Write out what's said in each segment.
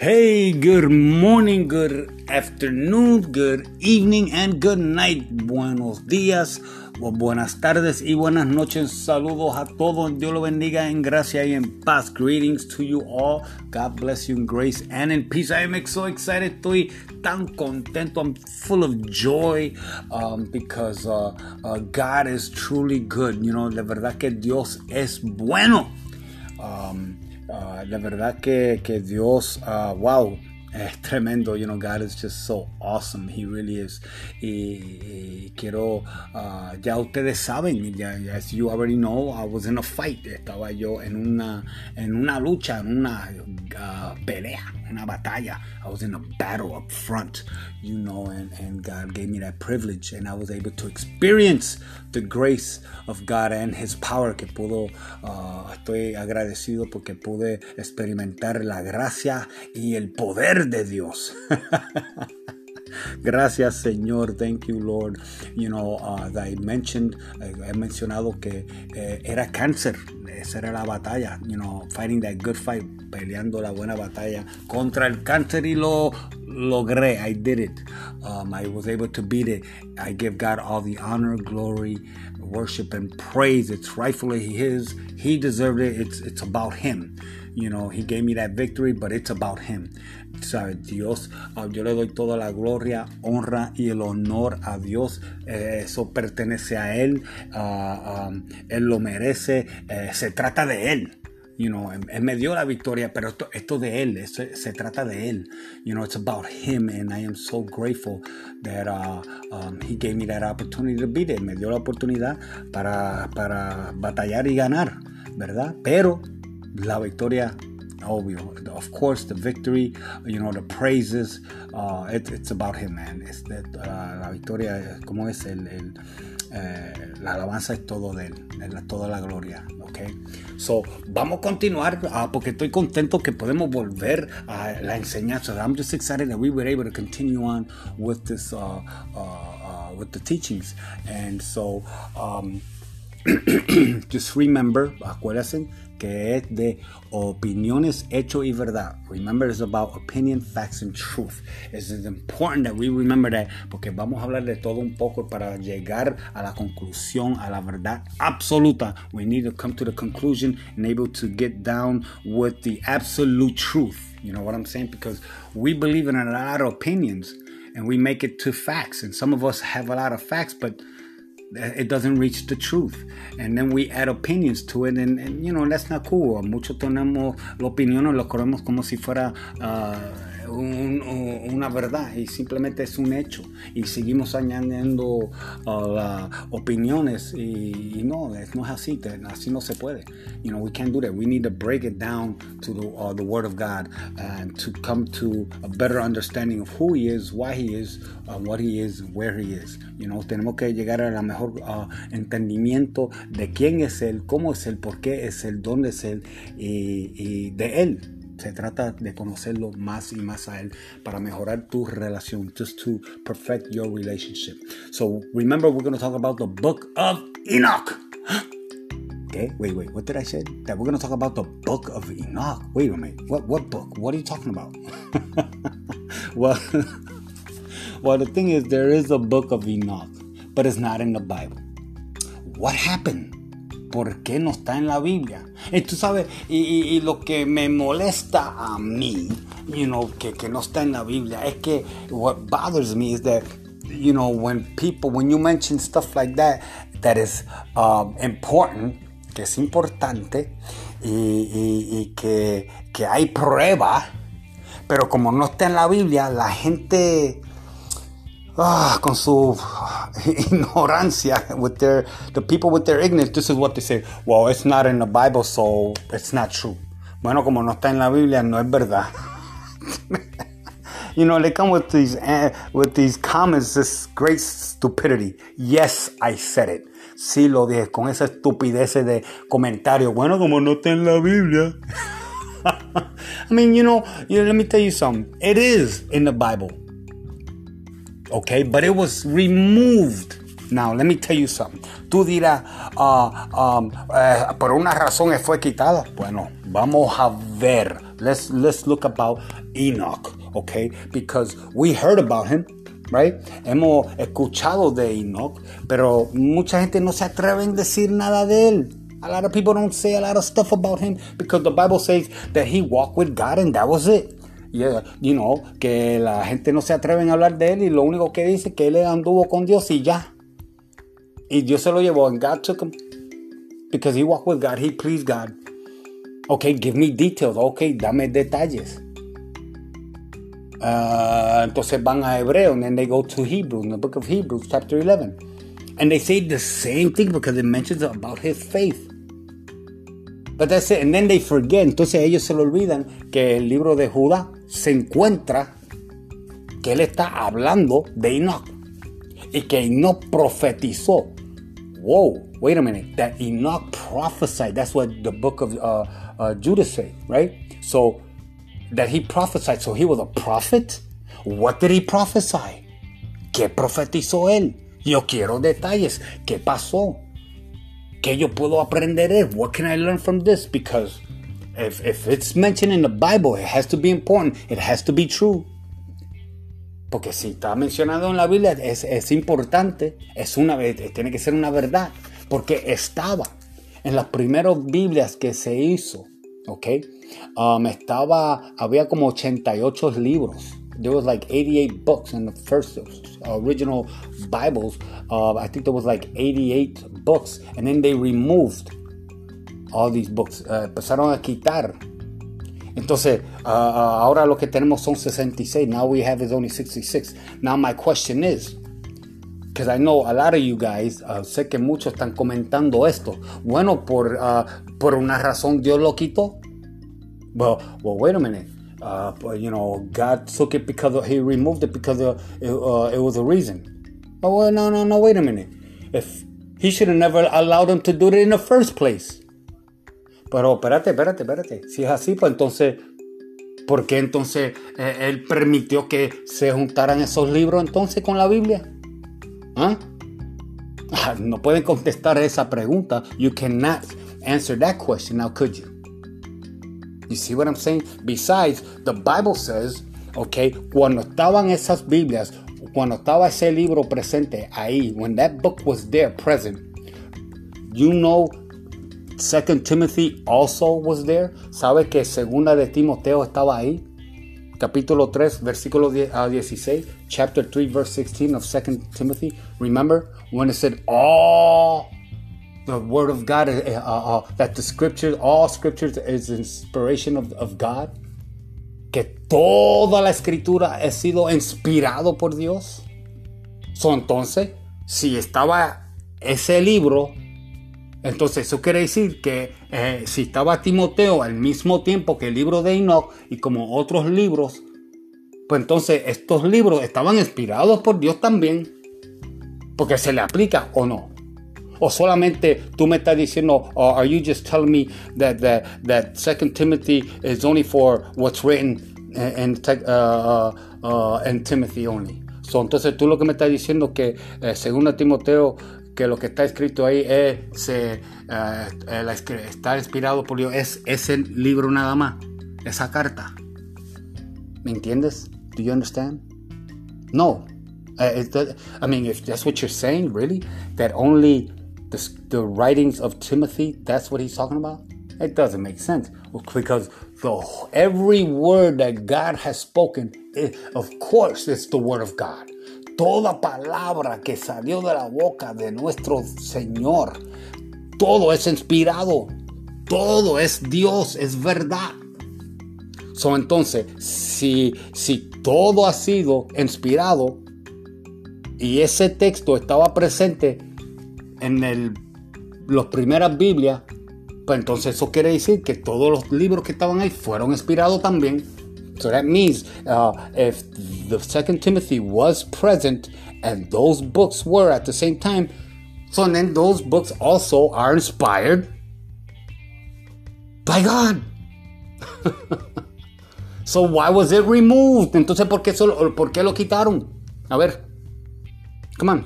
Hey, good morning, good afternoon, good evening, and good night. Buenos días, buenas tardes y buenas noches. Saludos a todos. Dios lo bendiga en gracia y en paz. Greetings to you all. God bless you in grace and in peace. I am so excited. Estoy tan contento. I'm full of joy um, because uh, uh, God is truly good. You know, la verdad que Dios es bueno. Um, uh, la verdad que, que Dios, uh, wow, es tremendo. You know, God is just so awesome. He really is. Y, quiero, uh, ya ustedes saben, ya, as you already know, I was in a fight. Estaba yo en una, en una lucha, en una pelea, una batalla. I was in a battle up front, you know, and, God gave me that privilege, and I was able to experience the grace of God and His power que pudo. Uh, estoy agradecido porque pude experimentar la gracia y el poder de Dios. Gracias Señor, thank you Lord. You know, uh, I mentioned, uh, he mencionado que eh, era cáncer, esa era la batalla, you know, fighting that good fight, peleando la buena batalla contra el cáncer y lo logré, I did it. Um, I was able to beat it. I give God all the honor, glory, worship and praise. It's rightfully His. He deserved it. It's, it's about Him. You know, He gave me that victory, but it's about Him. ¿Sabes? Dios, uh, yo le doy toda la gloria, honra y el honor a Dios. Eh, eso pertenece a Él. Uh, um, él lo merece. Eh, se trata de Él. You know, él me dio la victoria, pero esto, esto de él, esto, se trata de él. You know, it's about him, and I am so grateful that uh, um, he gave me that opportunity to beat it. Me dio la oportunidad para, para batallar y ganar, ¿verdad? Pero la victoria obvio. Of course, the victory, you know, the praises, uh, it, it's about him, man. It's that, uh, la victoria, como es el, el eh, la alabanza es todo de él, es toda la gloria, ok. So, vamos a continuar uh, porque estoy contento que podemos volver a la enseñanza. I'm just excited that we were able to continue on with this, uh, uh, with the teachings, and so. Um, just remember, acuérdense que es de opiniones, hecho y verdad. Remember, it's about opinion, facts, and truth. It's important that we remember that porque vamos a hablar de todo un poco para llegar a la conclusión, a la verdad absoluta. We need to come to the conclusion and able to get down with the absolute truth. You know what I'm saying? Because we believe in a lot of opinions and we make it to facts. And some of us have a lot of facts, but it doesn't reach the truth. And then we add opinions to it, and, and you know, that's not cool. Muchos tenemos la opinión, lo corremos como si fuera. Uh, un, una verdad y simplemente es un hecho y seguimos añadiendo uh, las opiniones y, y, no, no es así, así no se puede. You know, we can't do that. We need to break it down to the, uh, the Word of God and to come to a better understanding of who He is, why He is, uh, what He is, where He is. You know, tenemos que llegar a la mejor uh, entendimiento de quién es Él, cómo es Él, por qué es Él, dónde es Él y, y de Él. Se trata de conocerlo más y más a él para mejorar tu relación, just to perfect your relationship. So remember, we're going to talk about the book of Enoch. Okay, wait, wait, what did I say? That we're going to talk about the book of Enoch. Wait a minute, what, what book? What are you talking about? well, well, the thing is, there is a book of Enoch, but it's not in the Bible. What happened? ¿Por qué no está en la Biblia? Y tú sabes, y, lo que me molesta a mí, you know, que, no está en la Biblia, es que what bothers me is that, you know, when people, when you mention stuff like that, that is um, important, que es importante, y, que hay prueba, pero como no está en la Biblia, la gente ah, con su ignorancia, with their the people with their ignorance, this is what they say. Well, it's not in the Bible, so it's not true. Bueno, como no está en la Biblia, no es verdad. you know, they come with these uh, with these comments, this great stupidity. Yes, I said it. Sí lo dije, con esa estupidez de comentario. Bueno, como no está en la Biblia. I mean, you know, you know, let me tell you something. It is in the Bible. Okay? But it was removed. Now, let me tell you something. Tú dirás, uh, um, uh, por una razón fue quitada. Bueno, vamos a ver, let's let's look about Enoch, okay? Because we heard about him, right? Hemos escuchado de Enoch, pero mucha gente no se atreve a decir nada de él. A lot of people don't say a lot of stuff about him because the Bible says that he walked with God and that was it. Yeah, you know, que la gente no se atreve a hablar de él y lo único que dice es que él anduvo con Dios y ya. Y Dios se lo llevó and God took him because he walked with God, he pleased God. Okay, give me details. Okay, dame detalles. Uh, entonces van a Hebreo and then they go to Hebrews, in the book of Hebrews, chapter 11. And they say the same thing because it mentions about his faith. But that's it. And then they forget. Entonces ellos se lo olvidan que el libro de Judá se encuentra que él está hablando de Enoch. Y que Enoch profetizó. Whoa, wait a minute. That Enoch prophesied. That's what the book of uh, uh, Judah say, right? So that he prophesied. So he was a prophet. What did he prophesy? ¿Qué profetizó él? Yo quiero detalles. ¿Qué pasó? ¿Qué yo puedo aprender? What can I learn from this? Because if, if it's mentioned in the Bible, it has to be important. It has to be true. Porque si está mencionado en la Biblia, es, es importante, es una, tiene que ser una verdad. Porque estaba en las primeras Biblias que se hizo, ¿ok? Um, estaba, había como 88 libros. There was like 88 books in the first original Bibles. Uh, I think there was like 88 books. And then they removed all these books. Uh, empezaron a quitar. Entonces, uh, ahora lo que tenemos son 66. Now we have is only 66. Now my question is, because I know a lot of you guys, uh, sé que muchos están comentando esto. Bueno, por, por una razón Dios lo quitó. Well, well, wait a minute. Uh, you know, God took it because He removed it because it, uh, it was a reason. But well, no, no, no, wait a minute. If He should have never allowed them to do it in the first place. Pero espérate, espérate, espérate. Si es así, pues entonces, ¿por qué entonces eh, Él permitió que se juntaran esos libros entonces con la Biblia? ¿Ah? Ah, no pueden contestar esa pregunta. You cannot answer that question now, could you? You see what I'm saying? Besides, the Bible says, okay, cuando estaban esas Biblias, cuando estaba ese libro presente ahí, when that book was there present, you know Second Timothy also was there. ¿Sabe que segunda de Timoteo estaba ahí? Capítulo 3, versículo 16, chapter 3, verse 16 of Second Timothy. Remember when it said all the word of God, uh, uh, uh, that the scriptures, all scriptures is inspiration of, of God? Que toda la escritura ha sido inspirado por Dios. So, entonces, si estaba ese libro entonces eso quiere decir que eh, si estaba Timoteo al mismo tiempo que el libro de Enoch y como otros libros, pues entonces estos libros estaban inspirados por Dios también. Porque se le aplica o no. O solamente tú me estás diciendo, or are you just telling me that, that, that Second Timothy is only for what's written in, uh, uh, uh, in Timothy only. So, entonces tú lo que me estás diciendo que eh, según Timoteo que lo que está escrito ahí es, se, uh, está inspirado por Dios, es ese libro nada más, esa carta. ¿Me entiendes? Do you understand? No. Uh, that, I mean, if that's what you're saying, really, that only the, the writings of Timothy, that's what he's talking about, it doesn't make sense because the, every word that God has spoken, it, of course, it's the word of God. Toda palabra que salió de la boca de nuestro Señor, todo es inspirado, todo es Dios, es verdad. So, entonces, si, si todo ha sido inspirado y ese texto estaba presente en las primeras Biblias, pues entonces eso quiere decir que todos los libros que estaban ahí fueron inspirados también. So that means uh, if the Second Timothy was present and those books were at the same time, so then those books also are inspired by God. so why was it removed? Entonces, ¿por qué, solo, ¿por qué lo quitaron? A ver, come on.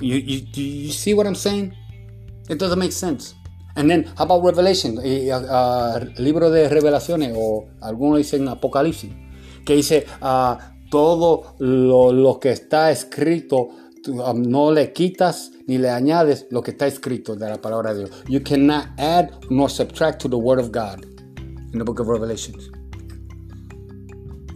You, you, you see what I'm saying? It doesn't make sense. And then, how about Revelation? Y, uh, libro de revelaciones, o algunos dicen Apocalipsis, que dice, uh, todo lo, lo, que está escrito, um, no le quitas ni le añades lo que está escrito de la palabra de Dios. You cannot add nor subtract to the word of God in the book of Revelations.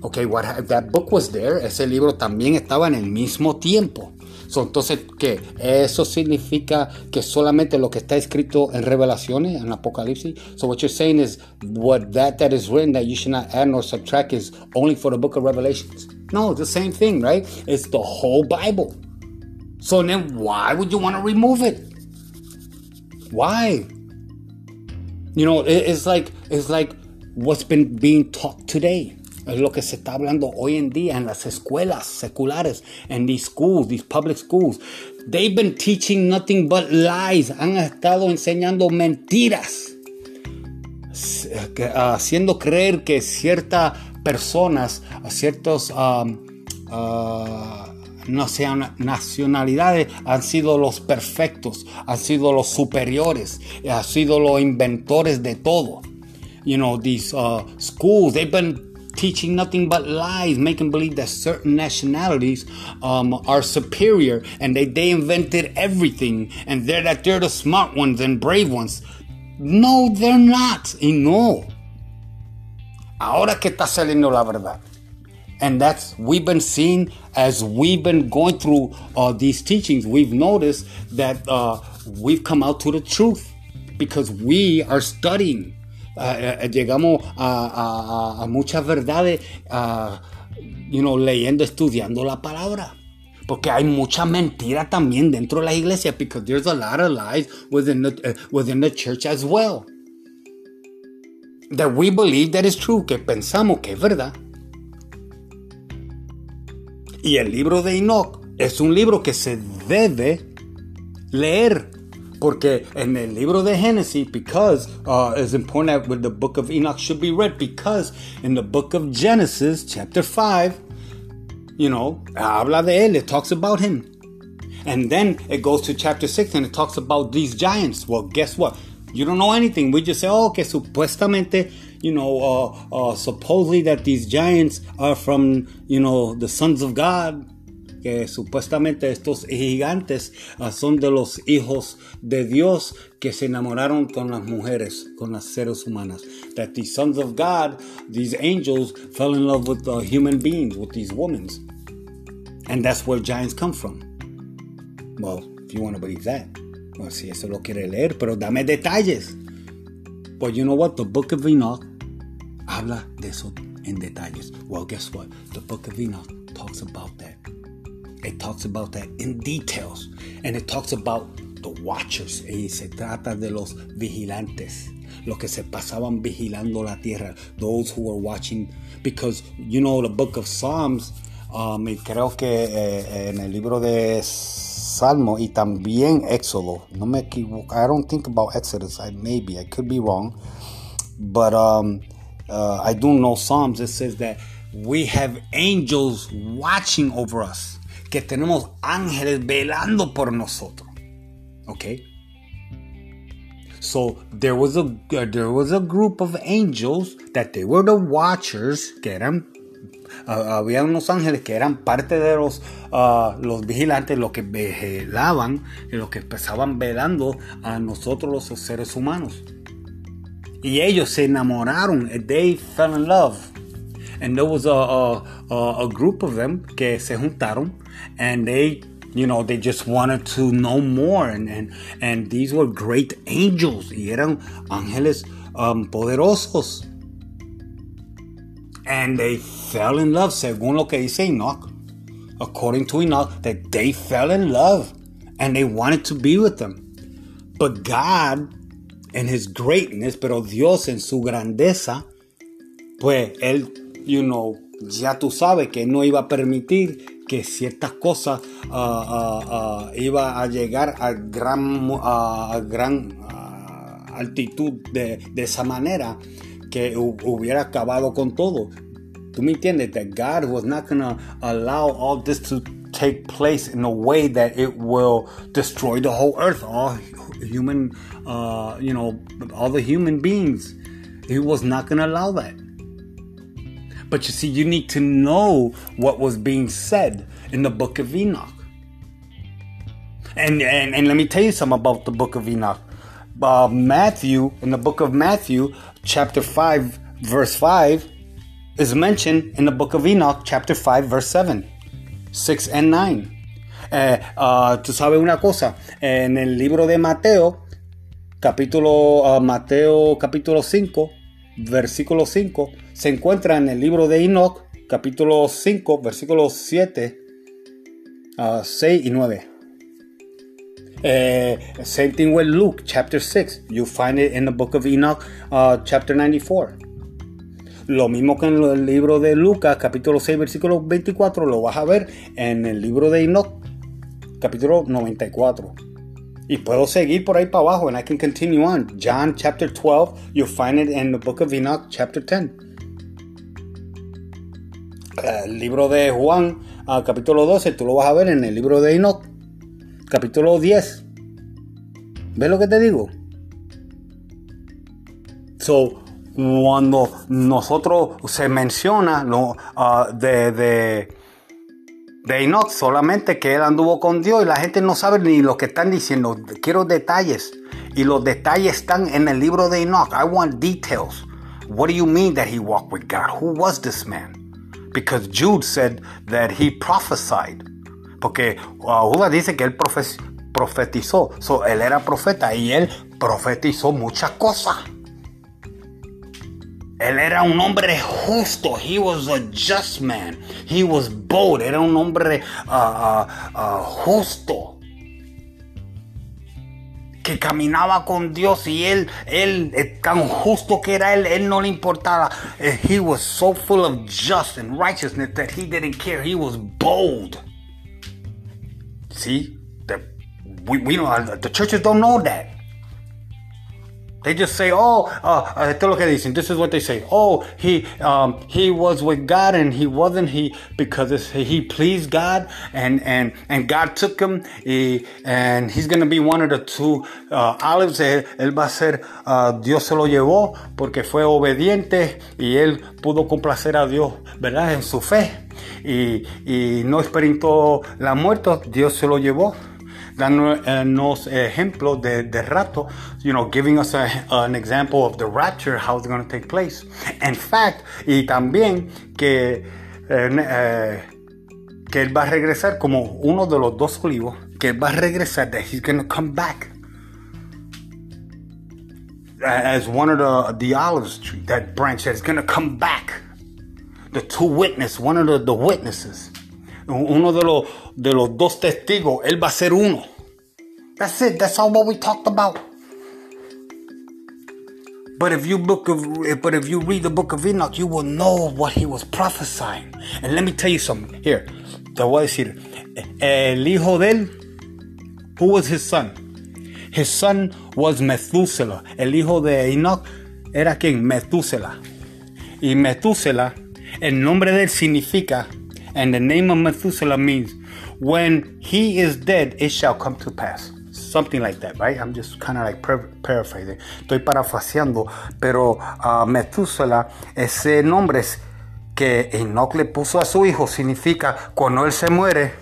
Okay, what, that book was there, ese libro también estaba en el mismo tiempo. So, entonces, ¿qué? ¿Eso significa que solamente lo que está escrito en Revelaciones, en Apocalipsis? So what you're saying is what that that is written that you should not add nor subtract is only for the book of Revelations. No, it's the same thing, right? It's the whole Bible. So then why would you want to remove it? Why? You know, it's like it's like what's been being taught today. Es lo que se está hablando hoy en día en las escuelas seculares, en these schools, these public schools. They've been teaching nothing but lies. Han estado enseñando mentiras. Haciendo creer que ciertas personas, ciertos um, uh, nacionalidades han sido los perfectos, han sido los superiores, han sido los inventores de todo. You know, these uh, schools, they've been teaching nothing but lies, making believe that certain nationalities um, are superior and they, they invented everything and they're that they're the smart ones and brave ones. No, they're not. Y no. Ahora que está saliendo la verdad. And that's, we've been seeing as we've been going through uh, these teachings, we've noticed that uh, we've come out to the truth because we are studying. Uh, llegamos a, a, a, muchas verdades, you know, leyendo, estudiando la palabra. Porque hay mucha mentira también dentro de la iglesia, because there's a lot of lies within the, uh, within the church as well. That we believe that is true, que pensamos que es verdad. Y el libro de Enoch es un libro que se debe leer Porque en el libro de Génesis, because uh, it's important that the book of Enoch should be read, because in the book of Genesis, chapter 5, you know, habla de él, it talks about him. And then it goes to chapter 6 and it talks about these giants. Well, guess what? You don't know anything. We just say, oh, que supuestamente, you know, uh, uh, supposedly that these giants are from, you know, the sons of God que supuestamente estos gigantes uh, son de los hijos de Dios que se enamoraron con las mujeres, con las seres humanas. That the sons of God, these angels, fell in love with uh, human beings, with these women. And that's where giants come from. Well, if you want to believe that. Well, si eso lo quiere leer, pero dame detalles. But you know what? The book of Enoch habla de eso en detalles. Well, guess what? The book of Enoch talks about that. It talks about that in details. And it talks about the watchers. Y se trata de los vigilantes. Los que se pasaban vigilando la tierra. Those who were watching. Because, you know, the book of Psalms. Um, y creo que eh, en el libro de Salmo y también Éxodo. No me equivoco. I don't think about Exodus. I maybe. I could be wrong. But um, uh, I do know Psalms. It says that we have angels watching over us que tenemos ángeles velando por nosotros. Okay? So there was a uh, there was a group of angels that they were the watchers que eran uh, había unos ángeles que eran parte de los uh, los vigilantes los que vigilaban los que estaban velando a nosotros los seres humanos y ellos se enamoraron they fell in love and there was a, a, a group of them que se juntaron and they you know they just wanted to know more. And and, and these were great angels. Y eran ángeles um, poderosos. And they fell in love según lo que dice Enoch. According to Enoch that they fell in love and they wanted to be with them. But God in his greatness pero Dios en su grandeza pues él you know ya tú sabes que no iba a permitir que ciertas cosas uh, uh, uh, iba a llegar a gran, a gran altitud de, de, esa manera que hubiera acabado con todo. ¿Tú me entiendes? That God was not going to allow all this to take place in a way that it will destroy the whole earth. All human, uh, you know, all the human beings. He was not going to allow that. But you see, you need to know what was being said in the book of Enoch. And, and, and let me tell you something about the book of Enoch. Uh, Matthew, in the book of Matthew, chapter 5, verse 5, is mentioned in the book of Enoch, chapter 5, verse 7, 6 and 9. Eh, uh, tú sabes una cosa, en el libro de Mateo, capítulo, uh, Mateo capítulo 5, versículo 5, se encuentra en el libro de Enoch, capítulo 5, versículos 7, 6 y 9. Uh, same thing with Luke chapter 6. You find it in the book of Enoch uh, chapter 94. Lo mismo que en el libro de Lucas capítulo 6 versículo 24 lo vas a ver en el libro de Enoch capítulo 94. Y puedo seguir por ahí para abajo and I can continue on. John chapter 12, you'll find it in the book of Enoch chapter 10. El libro de Juan uh, capítulo 12 tú lo vas a ver en el libro de Enoch capítulo 10. ¿Ves lo que te digo? So, cuando nosotros se menciona lo, uh, de, de, de Enoch, solamente que él anduvo con Dios y la gente no sabe ni lo que están diciendo. Quiero detalles. Y los detalles están en el libro de Enoch. I want details. What do you mean that he walked with God? Who was this man? Because Jude said that he prophesied. Porque uh, Judas dice que él profetizó. So, él era profeta y él profetizó muchas cosas. Él era un hombre justo. He was a just man. He was bold. Era un hombre uh, uh, uh, justo. Que caminaba con Dios y él, él, eh, tan justo que era él, él no le importaba. Eh, he was so full of just and righteousness that he didn't care. He was bold. See, the, we, we don't, the churches don't know that. They just say, oh, uh, esto es lo que dicen. This is what they say. Oh, he um, he was with God and he wasn't he because he pleased God and and and God took him and he's gonna be one of the two uh, olives. Él, uh, Dios se lo llevó porque fue obediente y él pudo complacer a Dios, verdad, en su fe y, y no experimentó la muerte. Dios se lo llevó dándonos ejemplos de, de rato, you know, giving us a, an example of the rapture, how it's going to take place. In fact, y también que, eh, eh, que él va a regresar como uno de los dos olivos, que él va a regresar, that he's going to come back as one of the, the olives tree, that branch that is going to come back. The two witness, one of the, the witnesses. Uno de los, de los dos testigos, él va a ser uno. That's it. That's all what we talked about. But if you book of, but if you read the book of Enoch, you will know what he was prophesying. And let me tell you something. Here, te voy a decir, el hijo de él, who was his son? His son was Methuselah. El hijo de Enoch era quien? Methuselah. Y Methuselah, el nombre de él significa and the name of Methuselah means, when he is dead, it shall come to pass. Something like that, right? I'm just kind of like paraphrasing. Estoy parafaseando, pero uh, Methuselah, ese nombre es que Enoch le puso a su hijo, significa cuando él se muere,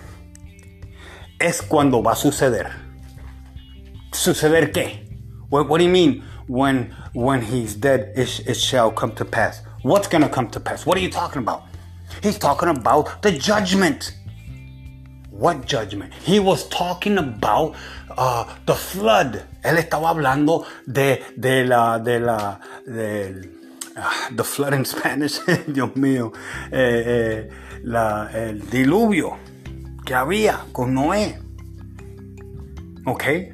es cuando va a suceder. ¿Suceder qué? What, what do you mean when, when he's dead, it, it shall come to pass? What's going to come to pass? What are you talking about? He's talking about the judgment. What judgment? He was talking about uh, the flood. Él estaba hablando de, de la, de la, de, uh, the flood in Spanish, Dios mío, eh, eh, la, el diluvio que había con Noé. Okay?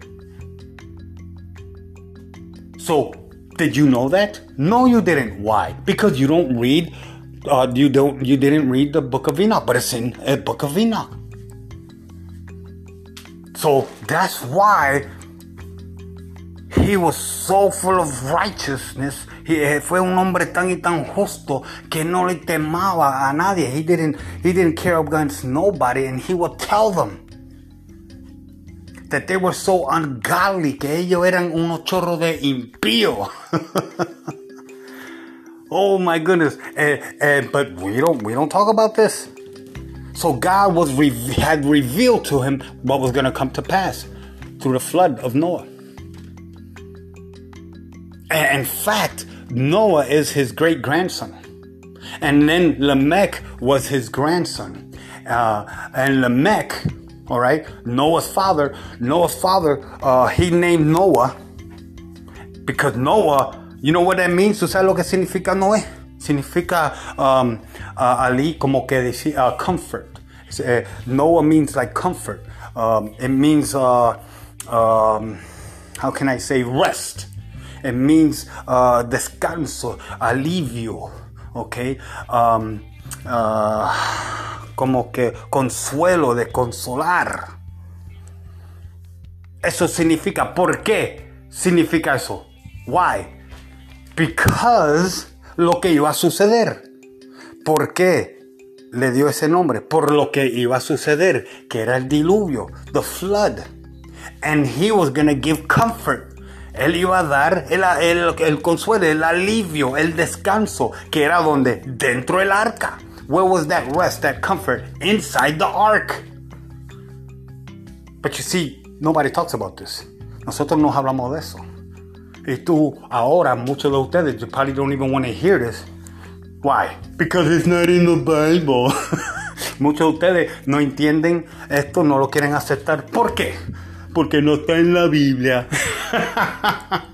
So, did you know that? No, you didn't. Why? Because you don't read uh, you don't you didn't read the book of Enoch, but it's in a book of Enoch. So that's why he was so full of righteousness. He, eh, fue un hombre tan y tan justo que no le temaba a nadie. He didn't he didn't care against nobody, and he would tell them that they were so ungodly, que ellos eran unos chorros de impío. oh my goodness. Uh, uh, but we don't we don't talk about this. So God was had revealed to him what was going to come to pass through the flood of Noah. And in fact, Noah is his great grandson. And then Lamech was his grandson. Uh, and Lamech, all right, Noah's father, Noah's father, uh, he named Noah because Noah, you know what that means? ¿Tú sabes lo que significa Noé? Significa um, uh, ali como que decir uh, comfort. Uh, Noah means like comfort. Um, it means, uh, um, how can I say, rest. It means uh, descanso, alivio, okay? Um, uh, como que consuelo, de consolar. Eso significa, ¿por qué significa eso? Why? Because lo que iba a suceder. ¿Por qué le dio ese nombre? Por lo que iba a suceder, que era el diluvio, the flood. And he was going to give comfort él iba a dar el, el, el, consuelo, el alivio, el descanso, que era donde? Dentro del arca. Where was that rest, that comfort? Inside the ark. But you see, nobody talks about this. Nosotros no hablamos de eso. Tú, ahora, muchos de ustedes, you probably don't even want to hear this. Why? Because it's not in the Bible. muchos de ustedes no entienden esto, no lo quieren aceptar. ¿Por qué? Porque no está en la Biblia.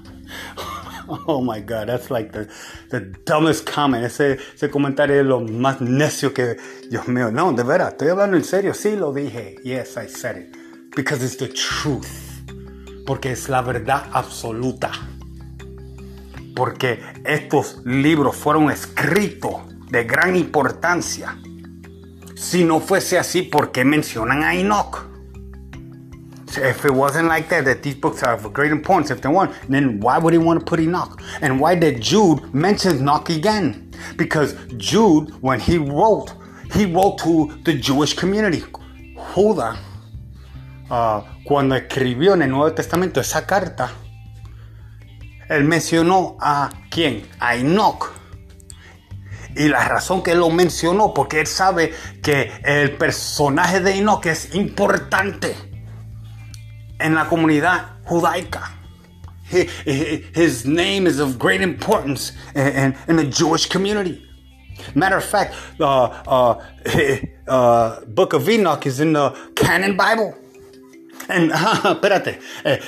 oh my God, that's like the, the dumbest comment. Ese, ese comentario es lo más necio que, Dios mío, no, de verdad, estoy hablando en serio. Sí lo dije. Yes, I said it. Because it's the truth. Porque es la verdad absoluta. Porque estos libros fueron escritos de gran importancia. Si no fuese así, ¿por qué mencionan a Enoch? If it wasn't like that, that these books are of great importance, if they weren't, then why would he want to put Enoch? And why did Jude mention Enoch again? Because Jude, when he wrote, he wrote to the Jewish community. Judas, uh, cuando escribió en el Nuevo Testamento esa carta, él mencionó a quién? A Enoch. Y la razón que lo mencionó, porque él sabe que el personaje de Enoch es importante en la comunidad judaica. His name is of great importance in, in the Jewish community. Matter of fact, the uh, uh, uh, Book of Enoch is in the Canon Bible. And, espérate, eh,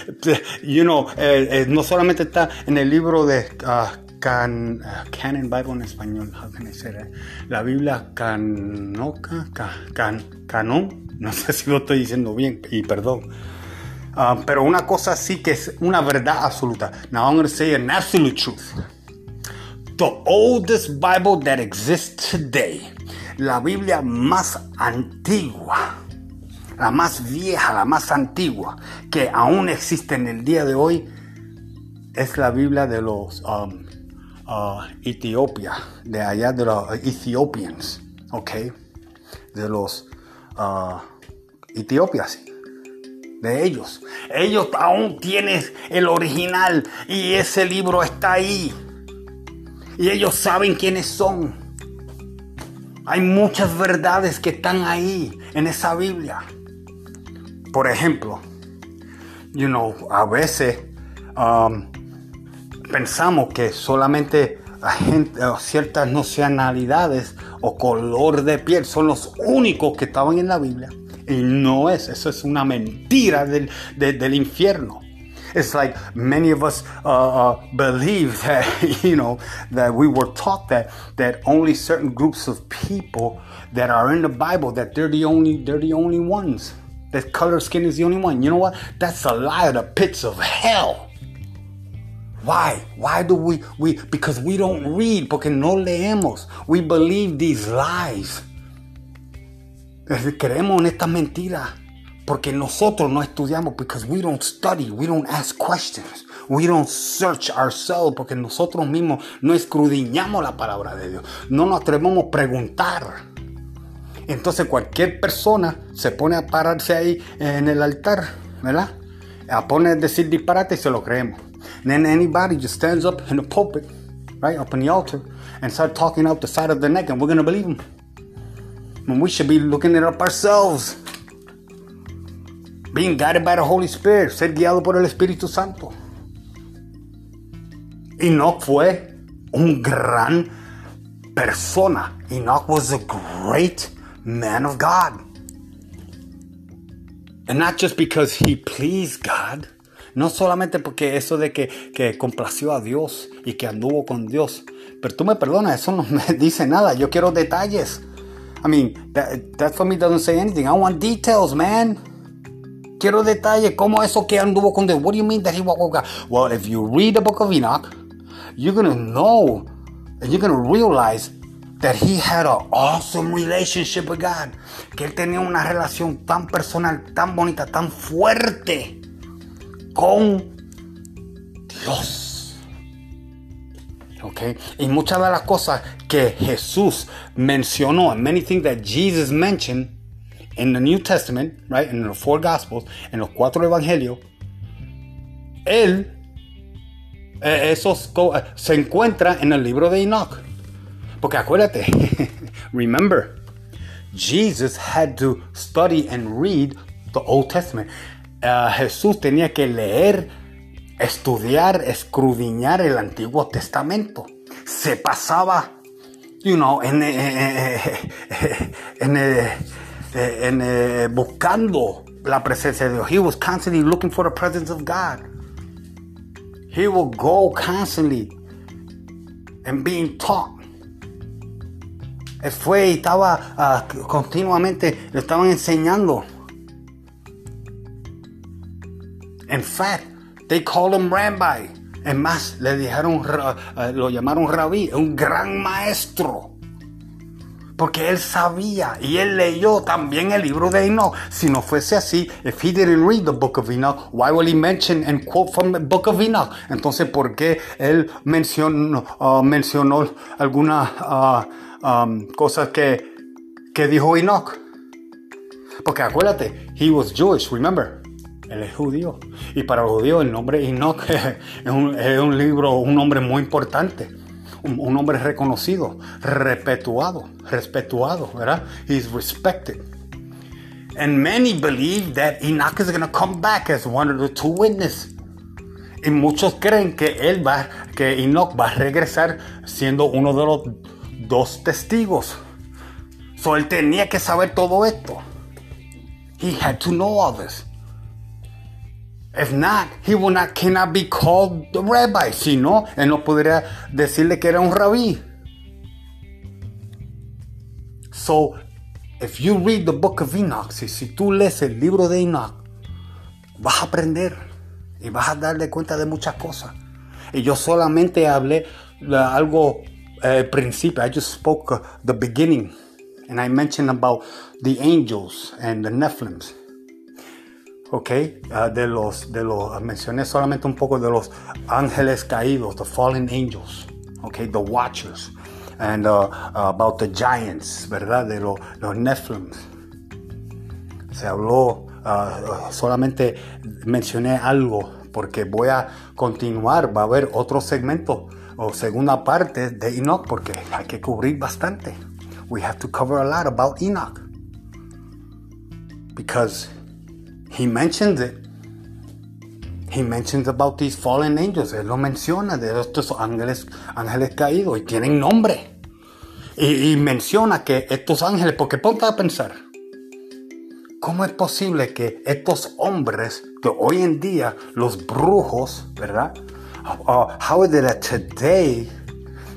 you know, eh, eh, no solamente está en el libro de uh, can, uh, Canon Bible en español, how can I say that? La Biblia canoca, can, canon, no sé si lo estoy diciendo bien, y perdón. Um, pero una cosa sí que es una verdad absoluta. Now I'm going to say an absolute truth. The oldest Bible that exists today, la Biblia más antigua, la más vieja, la más antigua, que aún existe en el día de hoy, es la Biblia de los um, uh, de allá de los Ethiopians, ¿ok? De los uh, Etiopias, de ellos. Ellos aún tienen el original y ese libro está ahí. Y ellos saben quiénes son. Hay muchas verdades que están ahí en esa Biblia. Por ejemplo, you know, a veces um, pensamos que solamente ciertas nacionalidades o color de piel son los únicos que estaban en la Biblia. Y no es, eso es una mentira del, de, del infierno. It's like many of us uh, uh, believe that, you know, that we were taught that, that only certain groups of people that are in the Bible, that they're the only, they're the only ones. That color skin is the only one. You know what? That's a lie of the pits of hell. Why? Why do we, we, because we don't read, porque no leemos. We believe these lies. Creemos en estas mentiras porque nosotros no estudiamos because we don't study, we don't ask questions, we don't search ourselves porque nosotros mismos no escudriñamos la palabra de Dios, no nos atrevemos a preguntar. Entonces cualquier persona se pone a pararse ahí en el altar, ¿verdad? a decir disparate y se lo creemos. Then anybody just stands up in the pulpit, right, up in the altar, and start talking out the side of the neck, and we're to believe them. When we should be looking it up ourselves. Being guided by the Holy Spirit, ser guiado por el Espíritu Santo. Enoch fue un gran persona. Enoch was a great man of God. And not just because he pleased God. No solamente porque eso de que, que complació a Dios y que anduvo con Dios. Pero tú me perdonas, eso no me dice nada. Yo quiero detalles. I mean, that, for me doesn't say anything. I want details, man. Quiero detalles. ¿Cómo eso que anduvo con Dios? What do you mean that he walked with God? Well, if you read the book of Enoch, you're going to know and you're going to realize that he had an awesome relationship with God. Que él tenía una relación tan personal, tan bonita, tan fuerte con Dios. Okay? Y muchas de las cosas que Jesús mencionó, and many things that Jesus mentioned in the New Testament, right, in the four Gospels, en los cuatro Evangelios, él, eh, esos eh, se encuentra en el libro de Enoch. Porque acuérdate, remember, Jesus had to study and read the Old Testament. Uh, Jesús tenía que leer, estudiar, escudriñar el Antiguo Testamento. Se pasaba, you know, en, eh, en, en, en buscando la presencia de Dios. He was constantly looking for the presence of God. He will go constantly and being taught. Él fue y estaba uh, continuamente, le estaban enseñando. In fact, they called him rabbi. Es más, le dijeron, uh, lo llamaron rabí, un gran maestro. Porque él sabía y él leyó también el libro de Enoch. Si no fuese así, if he didn't read the book of Enoch, why will he mention and quote from the book of Enoch? Entonces, ¿por qué él mencionó, uh, mencionó algunas uh, um, cosas que, que dijo Enoch? Porque acuérdate, he was Jewish, remember? Él es judío. Y para los judíos el nombre Enoch es un, es un libro, un nombre muy importante. Un, un, hombre reconocido, respetuado, respetuado, ¿verdad? He's respected. And many believe that Enoch is going to come back as one of the two witnesses. Y muchos creen que él va, que Enoch va a regresar siendo uno de los dos testigos. So él tenía que saber todo esto. He had to know all this. If not, he will not, cannot be called the rabbi. Si no, él no podría decirle que era un rabí. So, if you read the book of Enoch, si, si tú lees el libro de Enoch, vas a aprender y vas a darle cuenta de muchas cosas. Y yo solamente hablé de algo eh, principio. I just spoke uh, the beginning. And I mentioned about the angels and the Nephilims. ok, uh, de los, de los, mencioné solamente un poco de los ángeles caídos, the fallen angels, ok, the watchers, and uh, about the giants, ¿verdad? De lo, los Nephilim. Se habló, uh, solamente mencioné algo porque voy a continuar, va a haber otro segmento o segunda parte de Enoch porque hay que cubrir bastante. We have to cover a lot about Enoch. Because He mentions it. He mentions about these fallen angels. Él lo menciona de estos ángeles, ángeles caídos y tienen nombre. Y, y menciona que estos ángeles, porque ponte a pensar, ¿cómo es posible que estos hombres de hoy en día, los brujos, ¿verdad? Uh, how is it that today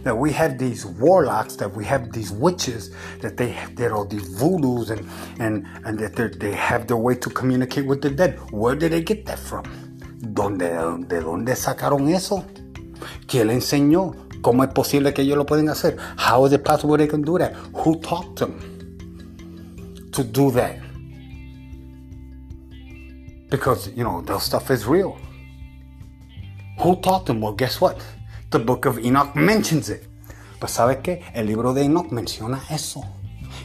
that we have these warlocks, that we have these witches, that they that are these voodoos and and and that they have their way to communicate with the dead. Where did they get that from? ¿Dónde, ¿De dónde sacaron eso? ¿Quién le enseñó? ¿Cómo es posible que ellos lo pueden hacer? How is it possible they can do that? Who taught them to do that? Because, you know, the stuff is real. Who taught them? Well, guess what? The Book of Enoch mentions it. Pues sabes qué? El libro de Enoch menciona eso.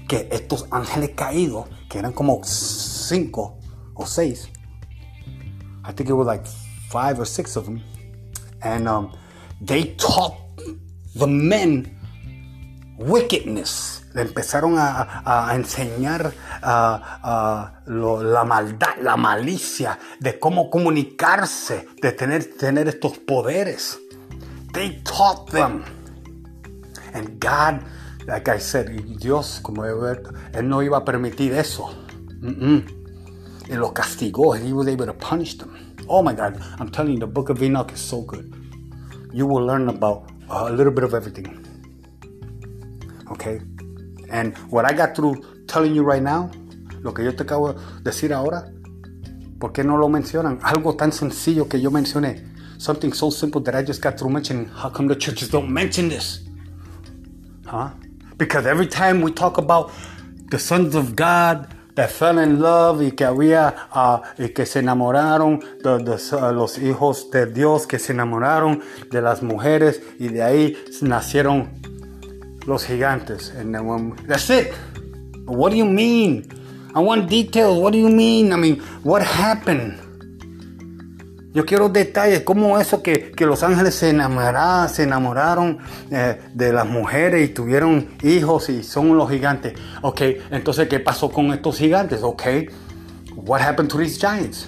Que estos ángeles caídos, que eran como cinco o seis, I think it was like five or six of them, and um, they taught the men wickedness. Le empezaron a, a enseñar lo, la maldad, la malicia, de cómo comunicarse, de tener, tener estos poderes. They taught them. And God, like I said, Dios, como Él no iba a permitir eso. Mm -mm. Y lo castigó, He was able to punish them. Oh my God, I'm telling you, the book of Enoch is so good. You will learn about a little bit of everything. Okay? And what I got through telling you right now, lo que yo te acabo de decir ahora, ¿por qué no lo mencionan? Algo tan sencillo que yo mencioné. Something so simple that I just got through mentioning. How come the churches don't mention this? Huh? Because every time we talk about the sons of God that fell in love y que había uh, y que se enamoraron de, de uh, los hijos de Dios que se enamoraron de las mujeres y de ahí nacieron los gigantes. And then when, that's it. What do you mean? I want details. What do you mean? I mean, what happened? Yo quiero detalles, cómo eso que, que los ángeles se enamoraron, se enamoraron eh, de las mujeres y tuvieron hijos y son los gigantes. Ok, entonces, ¿qué pasó con estos gigantes? Ok, what happened to these giants?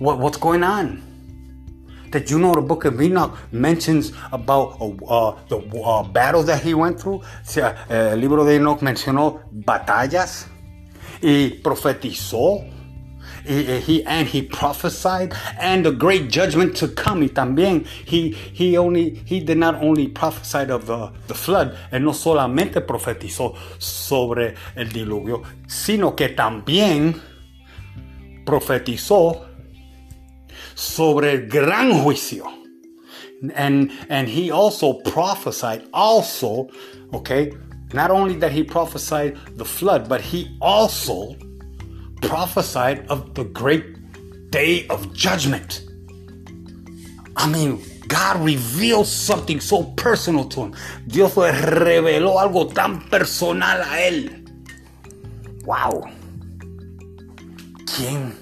What, what's going on? Did you know the book of Enoch mentions about uh, uh the uh, battles that he went through? Eh, el libro de Enoch mencionó batallas y profetizó. He, he, and he prophesied and the great judgment to come. Y también he, he, only, he did not only prophesy of the, the flood, él no solamente profetizó sobre el diluvio, sino que también profetizó sobre el gran juicio. And, and he also prophesied also, okay, not only that he prophesied the flood, but he also prophesied of the great day of judgment. I mean, God revealed something so personal to him. Dios le reveló algo tan personal a él. Wow. ¿Quién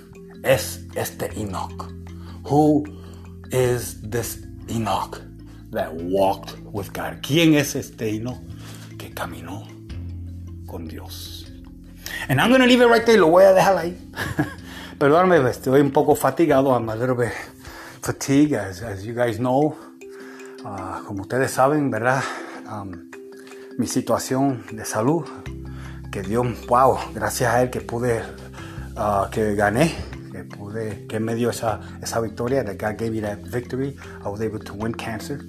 es este Enoch? Who is this Enoch that walked with God? ¿Quién es este Enoch que caminó con Dios? And I'm going to leave it right there. Lo voy a dejar ahí. Perdóname, estoy un poco fatigado. I'm a little bit fatigued, as, as you guys know. Uh, como ustedes saben, ¿verdad? Um, mi situación de salud. Que Dios, wow, gracias a Él que pude, uh, que gané que que me dio esa, esa victoria, that God gave me that victory. I was able to win cancer.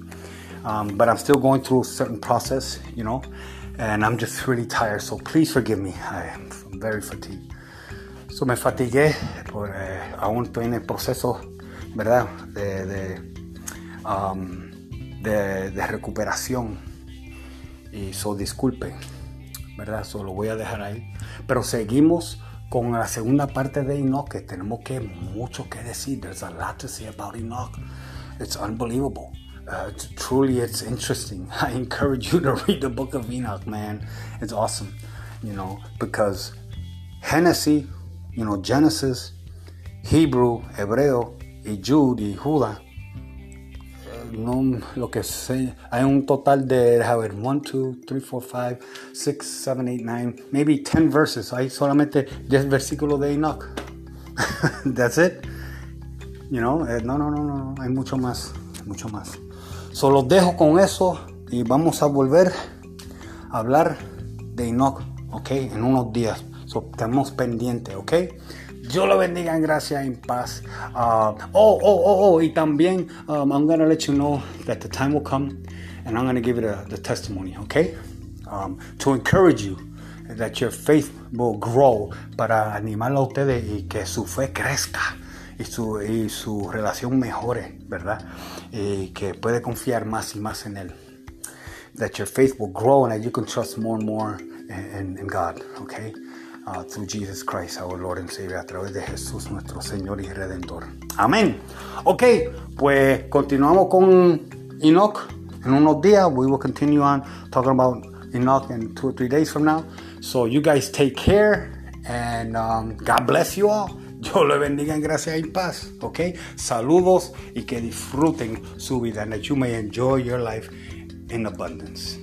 Um, but I'm still going through a certain process, you know, and I'm just really tired. So please forgive me. I am very fatigued. So me fatigué, por, eh, aún estoy en el proceso, ¿verdad? De, de, um, de, de recuperación. Y so disculpe, ¿verdad? So lo voy a dejar ahí. Pero seguimos con la segunda parte de Enoch, que tenemos que mucho que decir. There's a lot to say about Enoch. It's unbelievable. Uh, it's, truly, it's interesting. I encourage you to read the book of Enoch, man. It's awesome, you know, because Genesis, you know, Genesis, Hebrew, Hebreo, y Jude y Judá no, lo que sé, hay un total de, a ver, 1, 2, 3, 4, 5, 6, 7, 8, 9, maybe 10 verses. Hay solamente 10 versículos de Enoch. That's it. You know, eh, no, no, no, no, hay mucho más, mucho más. Solo dejo con eso y vamos a volver a hablar de Enoch, ok, en unos días. So, estamos pendientes, ok. Dios lo bendiga en gracia, en paz. Uh, oh, oh, oh, oh, y también um, I'm going to let you know that the time will come and I'm going to give it a, the testimony, okay? Um, to encourage you that your faith will grow para animarlo a ustedes y que su fe crezca y su, y su relación mejore, ¿verdad? Y que puede confiar más y más en Él. That your faith will grow and that you can trust more and more in, in God, okay? Uh, through Jesus Christ, our Lord and Savior, a través de Jesús, nuestro Señor y Redentor. Amén. Ok, pues continuamos con Enoch en unos días. We will continue on talking about Enoch in two or three days from now. So you guys take care and um, God bless you all. Yo le bendiga en gracia y paz. ¿Ok? Saludos y que disfruten su vida. And that you may enjoy your life in abundance.